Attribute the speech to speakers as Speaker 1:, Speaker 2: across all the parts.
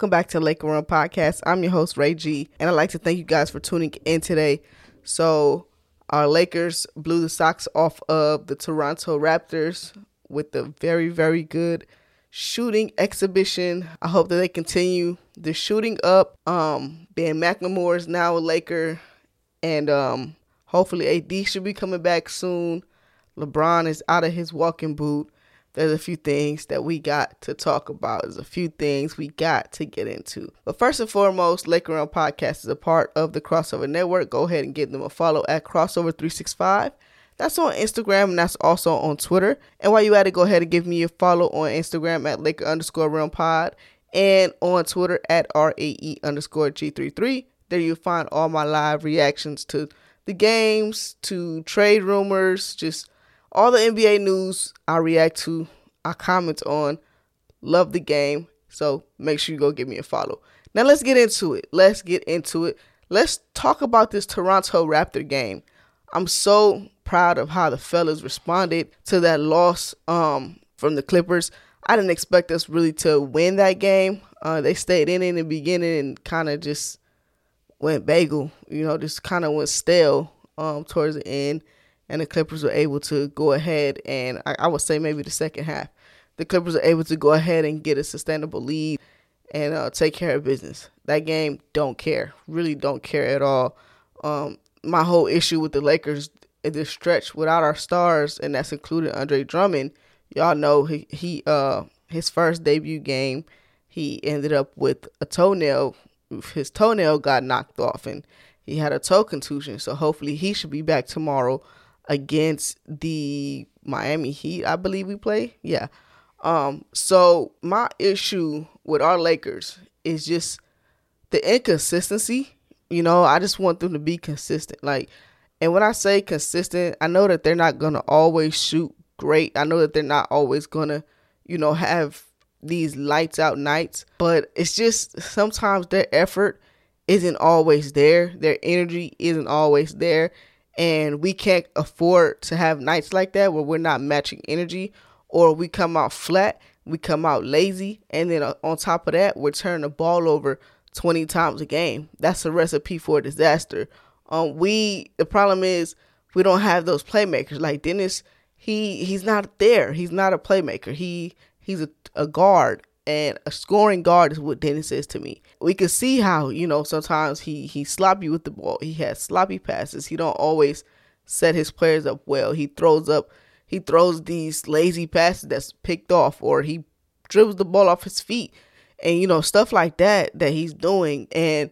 Speaker 1: welcome back to Laker Realm Podcast. I'm your host, Ray G, and I'd like to thank you guys for tuning in today. So, our Lakers blew the socks off of the Toronto Raptors with a very, very good shooting exhibition. I hope that they continue the shooting up. Um, Ben McLemore is now a Laker, and um, hopefully AD should be coming back soon. LeBron is out of his walking boot there's a few things that we got to talk about. There's a few things we got to get into. But first and foremost, Laker Realm Podcast is a part of the Crossover Network. Go ahead and give them a follow at Crossover365. That's on Instagram and that's also on Twitter. And while you at it, go ahead and give me a follow on Instagram at Laker underscore Realm Pod and on Twitter at RAE underscore G33. There you'll find all my live reactions to the games, to trade rumors, just all the NBA news I react to, I comment on. Love the game. So make sure you go give me a follow. Now let's get into it. Let's get into it. Let's talk about this Toronto Raptor game. I'm so proud of how the fellas responded to that loss um, from the Clippers. I didn't expect us really to win that game. Uh, they stayed in in the beginning and kind of just went bagel, you know, just kind of went stale um, towards the end and the Clippers were able to go ahead and I, I, would say maybe the second half, the Clippers were able to go ahead and get a sustainable lead and uh, take care of business. That game, don't care, really don't care at all. Um, my whole issue with the Lakers in this stretch without our stars, and that's included Andre Drummond. Y'all know he he uh his first debut game, he ended up with a toenail. His toenail got knocked off, and he had a toe contusion. So hopefully he should be back tomorrow against the Miami Heat, I believe we play. Yeah. Um, so my issue with our Lakers is just the inconsistency. You know, I just want them to be consistent. Like, and when I say consistent, I know that they're not gonna always shoot great. I know that they're not always gonna, you know, have these lights out nights, but it's just sometimes their effort isn't always there. Their energy isn't always there and we can't afford to have nights like that where we're not matching energy or we come out flat, we come out lazy, and then uh, on top of that, we're turning the ball over 20 times a game. That's a recipe for disaster. Um, we the problem is we don't have those playmakers like Dennis. He he's not there. He's not a playmaker. He he's a, a guard and a scoring guard is what Dennis is to me. We can see how you know sometimes he he sloppy with the ball. He has sloppy passes. He don't always set his players up well. He throws up he throws these lazy passes that's picked off, or he dribbles the ball off his feet, and you know stuff like that that he's doing. And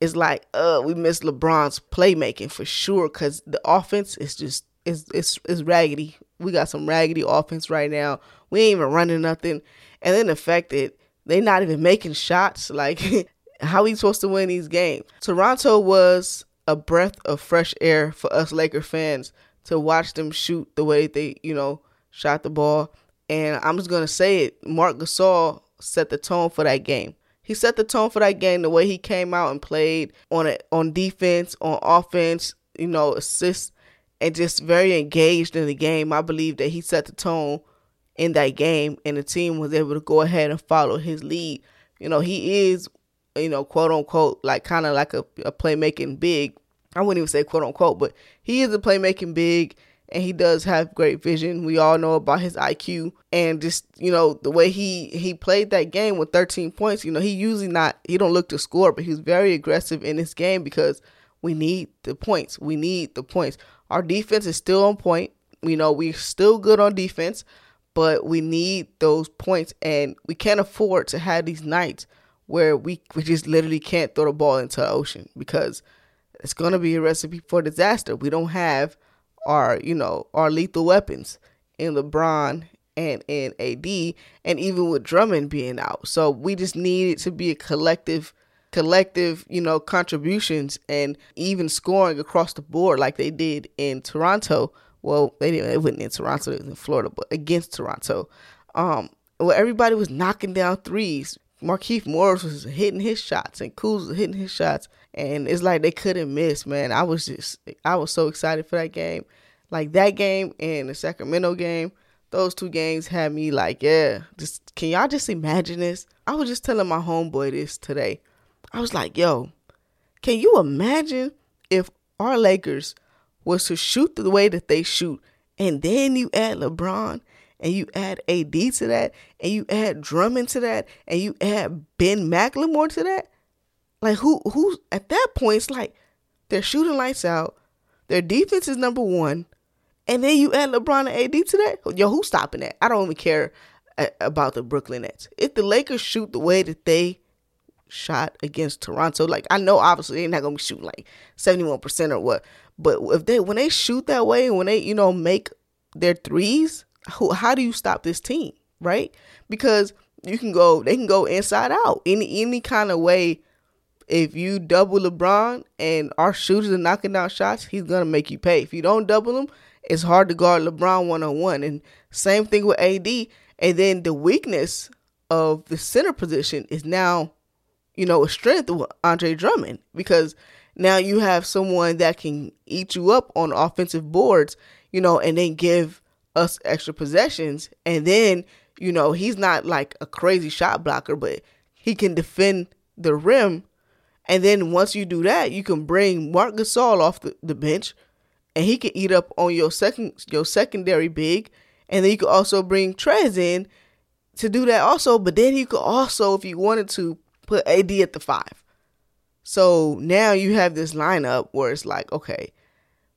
Speaker 1: it's like, uh, we miss LeBron's playmaking for sure because the offense is just is it's it's raggedy. We got some raggedy offense right now. We ain't even running nothing. And then the fact that they're not even making shots, like how we supposed to win these games? Toronto was a breath of fresh air for us Laker fans to watch them shoot the way they, you know, shot the ball. And I'm just gonna say it, Marc Gasol set the tone for that game. He set the tone for that game the way he came out and played on it on defense, on offense, you know, assists, and just very engaged in the game. I believe that he set the tone in that game, and the team was able to go ahead and follow his lead. You know, he is, you know, quote unquote, like kind of like a, a playmaking big. I wouldn't even say quote unquote, but he is a playmaking big and he does have great vision. We all know about his IQ and just you know the way he he played that game with 13 points. You know he usually not he don't look to score, but he's very aggressive in this game because we need the points. We need the points. Our defense is still on point. You know we're still good on defense, but we need those points and we can't afford to have these nights where we, we just literally can't throw the ball into the ocean because it's going to be a recipe for disaster. We don't have our, you know, our lethal weapons in LeBron and in AD and even with Drummond being out. So we just need it to be a collective collective, you know, contributions and even scoring across the board like they did in Toronto well, they didn't. They wasn't in Toronto. They was in Florida, but against Toronto. Um, well, everybody was knocking down threes. Markieff Morris was hitting his shots, and Kuz was hitting his shots, and it's like they couldn't miss. Man, I was just, I was so excited for that game. Like that game and the Sacramento game, those two games had me like, yeah, just can y'all just imagine this? I was just telling my homeboy this today. I was like, yo, can you imagine if our Lakers was to shoot the way that they shoot, and then you add LeBron and you add AD to that, and you add Drummond to that, and you add Ben McLemore to that? Like who who at that point it's like they're shooting lights out, their defense is number one, and then you add LeBron and AD to that. Yo, who's stopping that? I don't even care uh, about the Brooklyn Nets. If the Lakers shoot the way that they shot against Toronto, like I know obviously they're not gonna be shooting like seventy one percent or what, but if they when they shoot that way when they you know make their threes, who, how do you stop this team, right? Because you can go, they can go inside out any any kind of way. If you double LeBron and our shooters are knocking down shots, he's gonna make you pay. If you don't double him, it's hard to guard LeBron one on one. And same thing with AD. And then the weakness of the center position is now, you know, a strength with Andre Drummond because now you have someone that can eat you up on offensive boards, you know, and then give us extra possessions. And then, you know, he's not like a crazy shot blocker, but he can defend the rim. And then once you do that, you can bring Marc Gasol off the, the bench and he can eat up on your second your secondary big. And then you could also bring Trez in to do that also. But then you could also, if you wanted to, put AD at the five. So now you have this lineup where it's like, okay,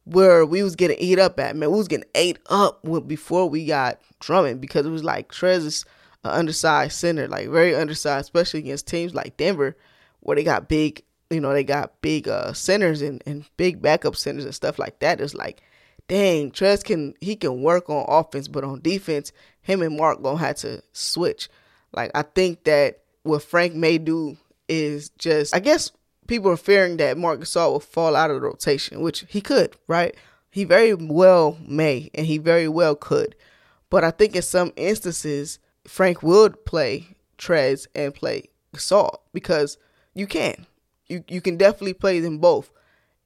Speaker 1: where we was getting ate up at, man, we was getting ate up before we got Drummond because it was like Trez is an undersized center, like very undersized, especially against teams like Denver, where they got big, you know, they got big uh, centers and, and big backup centers and stuff like that. It's like, dang, Trez can he can work on offense, but on defense, him and Marc gonna have to switch. Like I think that what Frank may do is just, I guess people are fearing that Marc Gasol will fall out of the rotation, which he could, right? He very well may, and he very well could. But I think in some instances, Frank would play Trez and play Gasol because you can. You you can definitely play them both.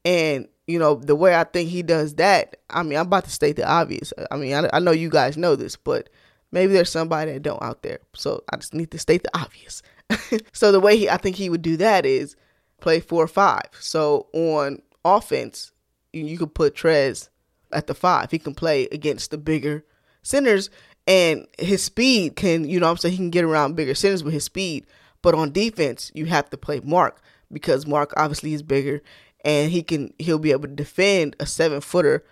Speaker 1: And you know the way I think he does that. I mean, I'm about to state the obvious. I mean, I, I know you guys know this, but maybe there's somebody that don't out there. So I just need to state the obvious. so the way he, I think he would do that is play four or five. So on offense, you can put Trez at the five. He can play against the bigger centers, and his speed can, you know, I'm saying he can get around bigger centers with his speed. But on defense, you have to play Marc because Marc obviously is bigger, and he can he'll be able to defend a seven footer,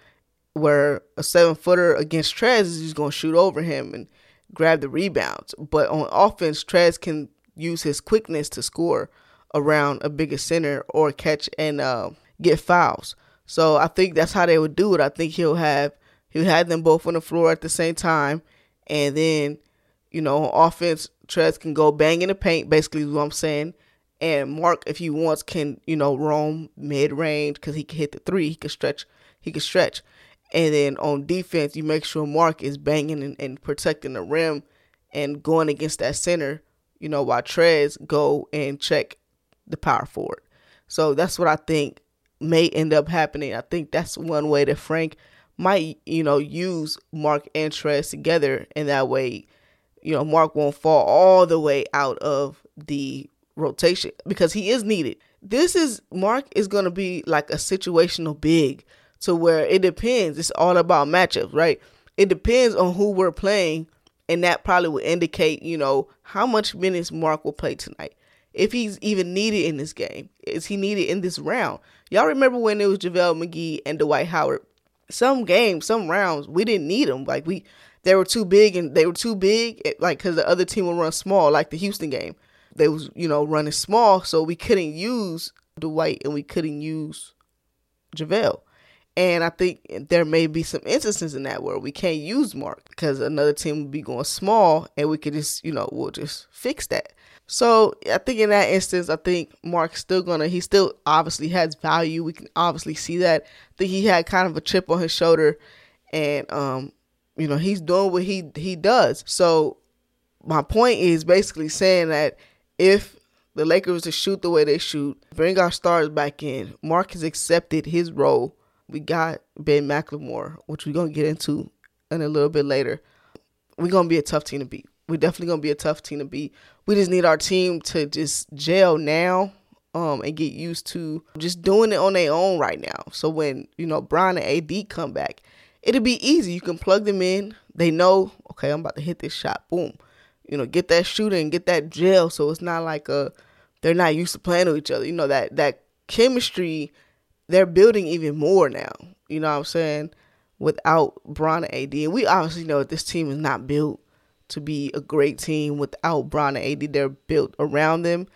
Speaker 1: where a seven footer against Trez is just going to shoot over him and grab the rebounds. But on offense, Trez can use his quickness to score around a bigger center or catch and uh, get fouls. So I think that's how they would do it. I think he'll have he'll have them both on the floor at the same time, and then you know on offense, Trez can go bang in the paint. Basically, what I'm saying. And Marc, if he wants, can you know roam mid range because he can hit the three. He can stretch. He can stretch. And then on defense, you make sure Marc is banging and, and protecting the rim and going against that center. You know, while Trez go and check the power forward. So that's what I think may end up happening. I think that's one way that Frank might, you know, use Marc and Trez together, and that way, you know, Marc won't fall all the way out of the rotation because he is needed. This is Marc is going to be like a situational big to where it depends. It's all about matchups, right? It depends on who we're playing, and that probably will indicate, you know, how much minutes Marc will play tonight if he's even needed in this game. Is he needed in this round? Y'all remember when it was JaVale McGee and Dwight Howard? Some games, some rounds, we didn't need them. Like we, they were too big and they were too big. Eh, like because the other team would run small, like the Houston game. They was you know running small, so we couldn't use Dwight and we couldn't use JaVale. And I think there may be some instances in that where we can't use Marc because another team would be going small and we could just, you know, we'll just fix that. So I think in that instance, I think Marc's still gonna. He still obviously has value. We can obviously see that. I think he had kind of a chip on his shoulder, and um, you know, he's doing what he he does. So my point is basically saying that if the Lakers to shoot the way they shoot, bring our stars back in. Mark has accepted his role. We got Ben McLemore, which we're gonna get into in a little bit later. we're gonna be a tough team to beat. We're definitely gonna be a tough team to beat. We just need our team to just gel now um, and get used to just doing it on their own right now. So when you know Bron and AD come back, it'll be easy. You can plug them in. They know, okay, I'm about to hit this shot. Boom. You know, get that shooter and get that gel. So it's not like a they're not used to playing with each other. You know that that chemistry they're building even more now. You know what I'm saying? Without Bron and AD, and we obviously know this team is not built to be a great team without Bron and AD. They're built around them,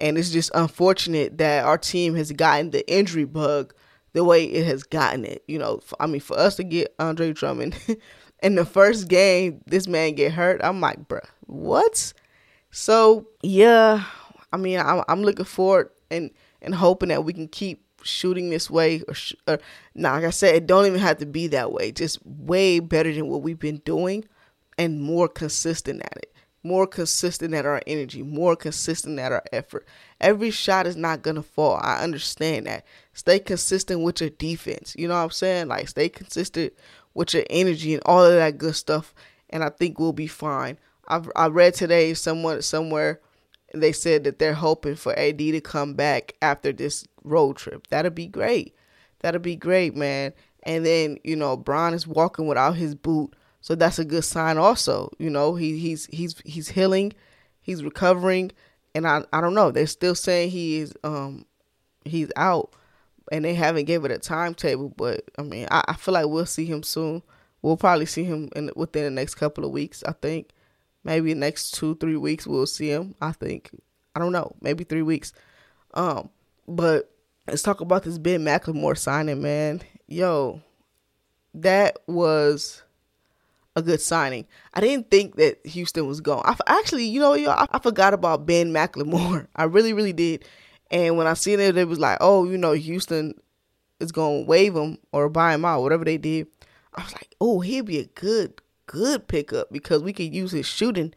Speaker 1: and it's just unfortunate that our team has gotten the injury bug the way it has gotten it. You know, I mean, for us to get Andre Drummond in the first game, this man get hurt. I'm like, bruh, what? So yeah, I mean, I'm, I'm looking forward and and hoping that we can keep shooting this way or, sh- or like I said, it don't even have to be that way. Just way better than what we've been doing and more consistent at it. More consistent at our energy, more consistent at our effort. Every shot is not gonna fall. I understand that. Stay consistent with your defense. You know what I'm saying? Like stay consistent with your energy and all of that good stuff. And I think we'll be fine. I've I read today someone somewhere they said that they're hoping for AD to come back after this road trip. That'll be great. That'll be great, man. And then, you know, Bron is walking without his boot. So that's a good sign also. You know, he he's he's he's healing, he's recovering, and I I don't know. They're still saying he is um he's out and they haven't gave it a timetable, but I mean I, I feel like we'll see him soon. We'll probably see him in within the next couple of weeks, I think. Maybe next two, three weeks we'll see him. I think. I don't know. Maybe three weeks. Um, but let's talk about this Ben McLemore signing, man. Yo, that was a good signing. I didn't think that Houston was gone. I actually, you know, yo, I, I forgot about Ben McLemore. I really, really did. And when I seen it, it was like, oh, you know, Houston is gonna waive him or buy him out, whatever they did. I was like, oh, he'd be a good, good pickup because we could use his shooting.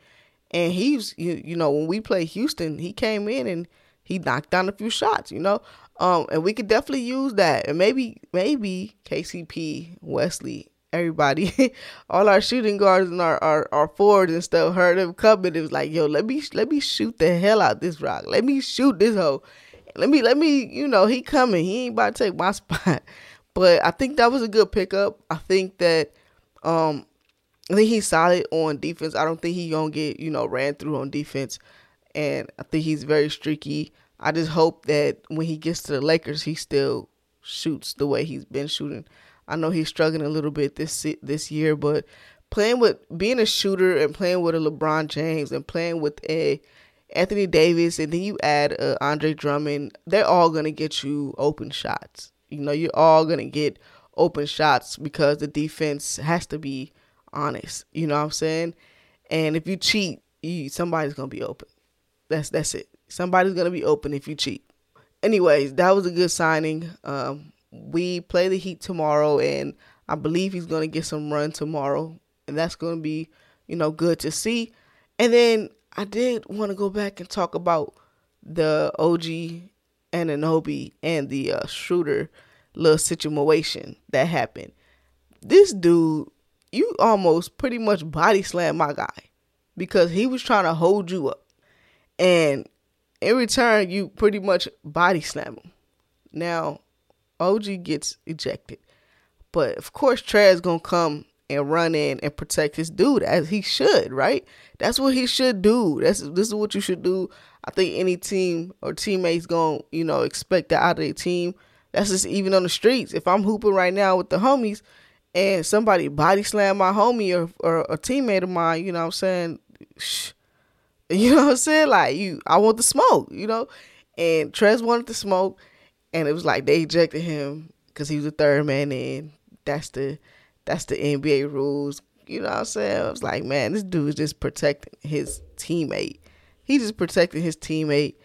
Speaker 1: And he's, you, you know, when we play Houston, he came in and he knocked down a few shots, you know. Um, and we could definitely use that. And maybe, maybe KCP, Wesley, everybody, all our shooting guards and our, our, our forwards and stuff heard him coming. It was like, yo, let me let me shoot the hell out this rock. Let me shoot this hoe. Let me let me, you know, he coming. He ain't about to take my spot. But I think that was a good pickup. I think that um I think he's solid on defense. I don't think he gonna get you know ran through on defense, and I think he's very streaky. I just hope that when he gets to the Lakers, he still shoots the way he's been shooting. I know he's struggling a little bit this this year, but playing with being a shooter and playing with a LeBron James and playing with a Anthony Davis, and then you add uh, Andre Drummond, they're all gonna get you open shots. You know, you're all gonna get open shots because the defense has to be honest. You know what I'm saying? And if you cheat, you, somebody's gonna be open. That's that's it. Somebody's gonna be open if you cheat. Anyways, that was a good signing. Um, we play the Heat tomorrow, and I believe he's gonna get some run tomorrow, and that's gonna be, you know, good to see. And then I did want to go back and talk about the OG Anunoby and the uh, Schroeder little situation that happened. This dude you almost pretty much body slammed my guy because he was trying to hold you up. And in return, you pretty much body slam him. Now, OG gets ejected. But of course, Trey's gonna come and run in and protect his dude as he should, right? That's what he should do. That's this is what you should do. I think any team or teammates gonna, you know, expect that out of their team. That's just even on the streets. If I'm hooping right now with the homies, and somebody body slammed my homie or, or a teammate of mine, you know what I'm saying? You know what I'm saying? Like you I want the smoke, you know? And Trez wanted the smoke and it was like they ejected him because he was the third man in. That's the that's the NBA rules. You know what I'm saying? I was like, man, this dude is just protecting his teammate. He just protecting his teammate.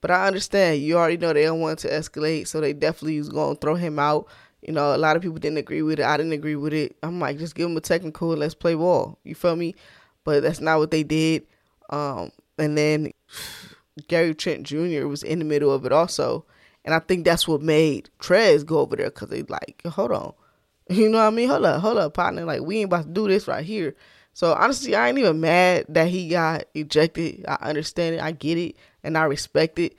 Speaker 1: But I understand you already know they don't want to escalate, so they definitely was gonna throw him out. You know, a lot of people didn't agree with it. I didn't agree with it. I'm like, just give them a technical let's play ball. You feel me? But that's not what they did. Um, and then Gary Trent Jr. was in the middle of it also. And I think that's what made Trez go over there because they like, hold on. You know what I mean? Hold up, hold up, partner. Like, we ain't about to do this right here. So honestly, I ain't even mad that he got ejected. I understand it, I get it, and I respect it.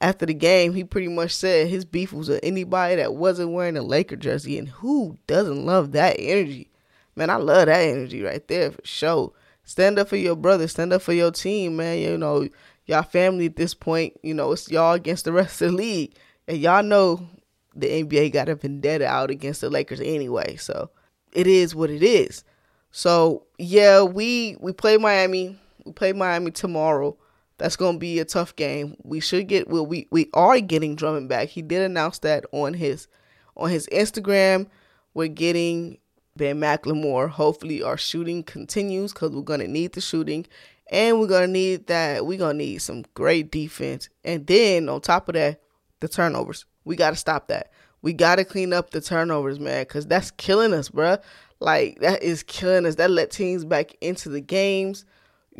Speaker 1: After the game, he pretty much said his beef was with anybody that wasn't wearing a Laker jersey, and who doesn't love that energy? Man, I love that energy right there for sure. Stand up for your brother, stand up for your team, man. You know, y'all family at this point. You know, it's y'all against the rest of the league, and y'all know the NBA got a vendetta out against the Lakers anyway. So it is what it is. So yeah, we we play Miami. We play Miami tomorrow. That's gonna be a tough game. We should get well, we we are getting Drummond back. He did announce that on his on his Instagram. We're getting Ben McLemore. Hopefully our shooting continues because we're gonna need the shooting. And we're gonna need that we're gonna need some great defense. And then on top of that, the turnovers. We gotta stop that. We gotta clean up the turnovers, man, because that's killing us, bruh. Like that is killing us. That let teams back into the games.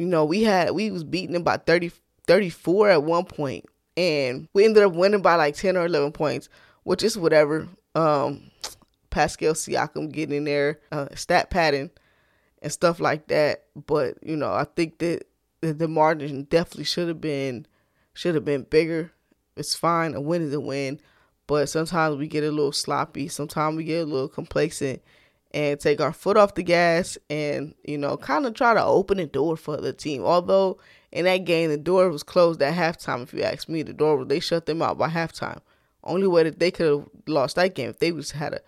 Speaker 1: You know, we had we was beating them by 30, 34 at one point, and we ended up winning by like ten or eleven points, which is whatever. Um, Pascal Siakam getting in there, uh, stat padding, and stuff like that. But you know, I think that the, the margin definitely should have been should have been bigger. It's fine. A win is a win, but sometimes we get a little sloppy. Sometimes we get a little complacent and take our foot off the gas and, you know, kind of try to open the door for the team. Although in that game, the door was closed at halftime. If you ask me, the door, they shut them out by halftime. Only way that they could have lost that game if they just had a,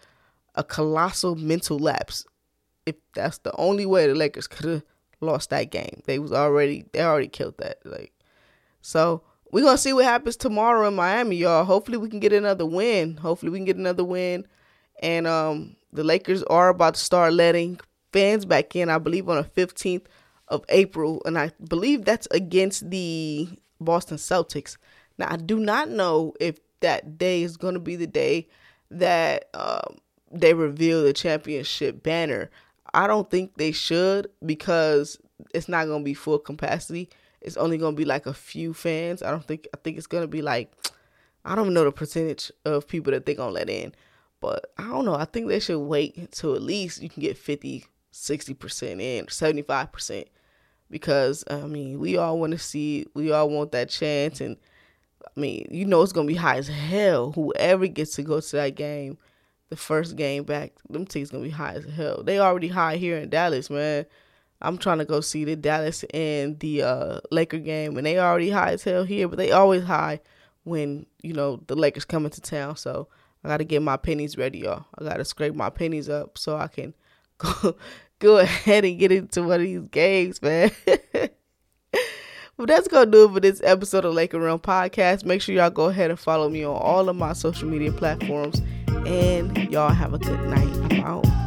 Speaker 1: a colossal mental lapse. If that's the only way the Lakers could have lost that game. They was already, they already killed that. Like, so we're to see what happens tomorrow in Miami, y'all. Hopefully we can get another win. Hopefully we can get another win. And, um, the Lakers are about to start letting fans back in, I believe, on the 15th of April. And I believe that's against the Boston Celtics. Now, I do not know if that day is going to be the day that um, they reveal the championship banner. I don't think they should because it's not going to be full capacity. It's only going to be like a few fans. I don't think, I think it's going to be like, I don't know the percentage of people that they're going to let in. But I don't know. I think they should wait until at least you can get 50, 60% in, 75%. Because, I mean, we all want to see, we all want that chance. And, I mean, you know it's going to be high as hell. Whoever gets to go to that game, the first game back, them tickets going to be high as hell. They already high here in Dallas, man. I'm trying to go see the Dallas and the uh, Laker game, and they already high as hell here, but they always high when, you know, the Lakers come into town. So, I gotta get my pennies ready, y'all. I gotta scrape my pennies up so I can go go ahead and get into one of these games, man. but that's gonna do it for this episode of Laker Realm Podcast. Make sure y'all go ahead and follow me on all of my social media platforms. And y'all have a good night. I'm out.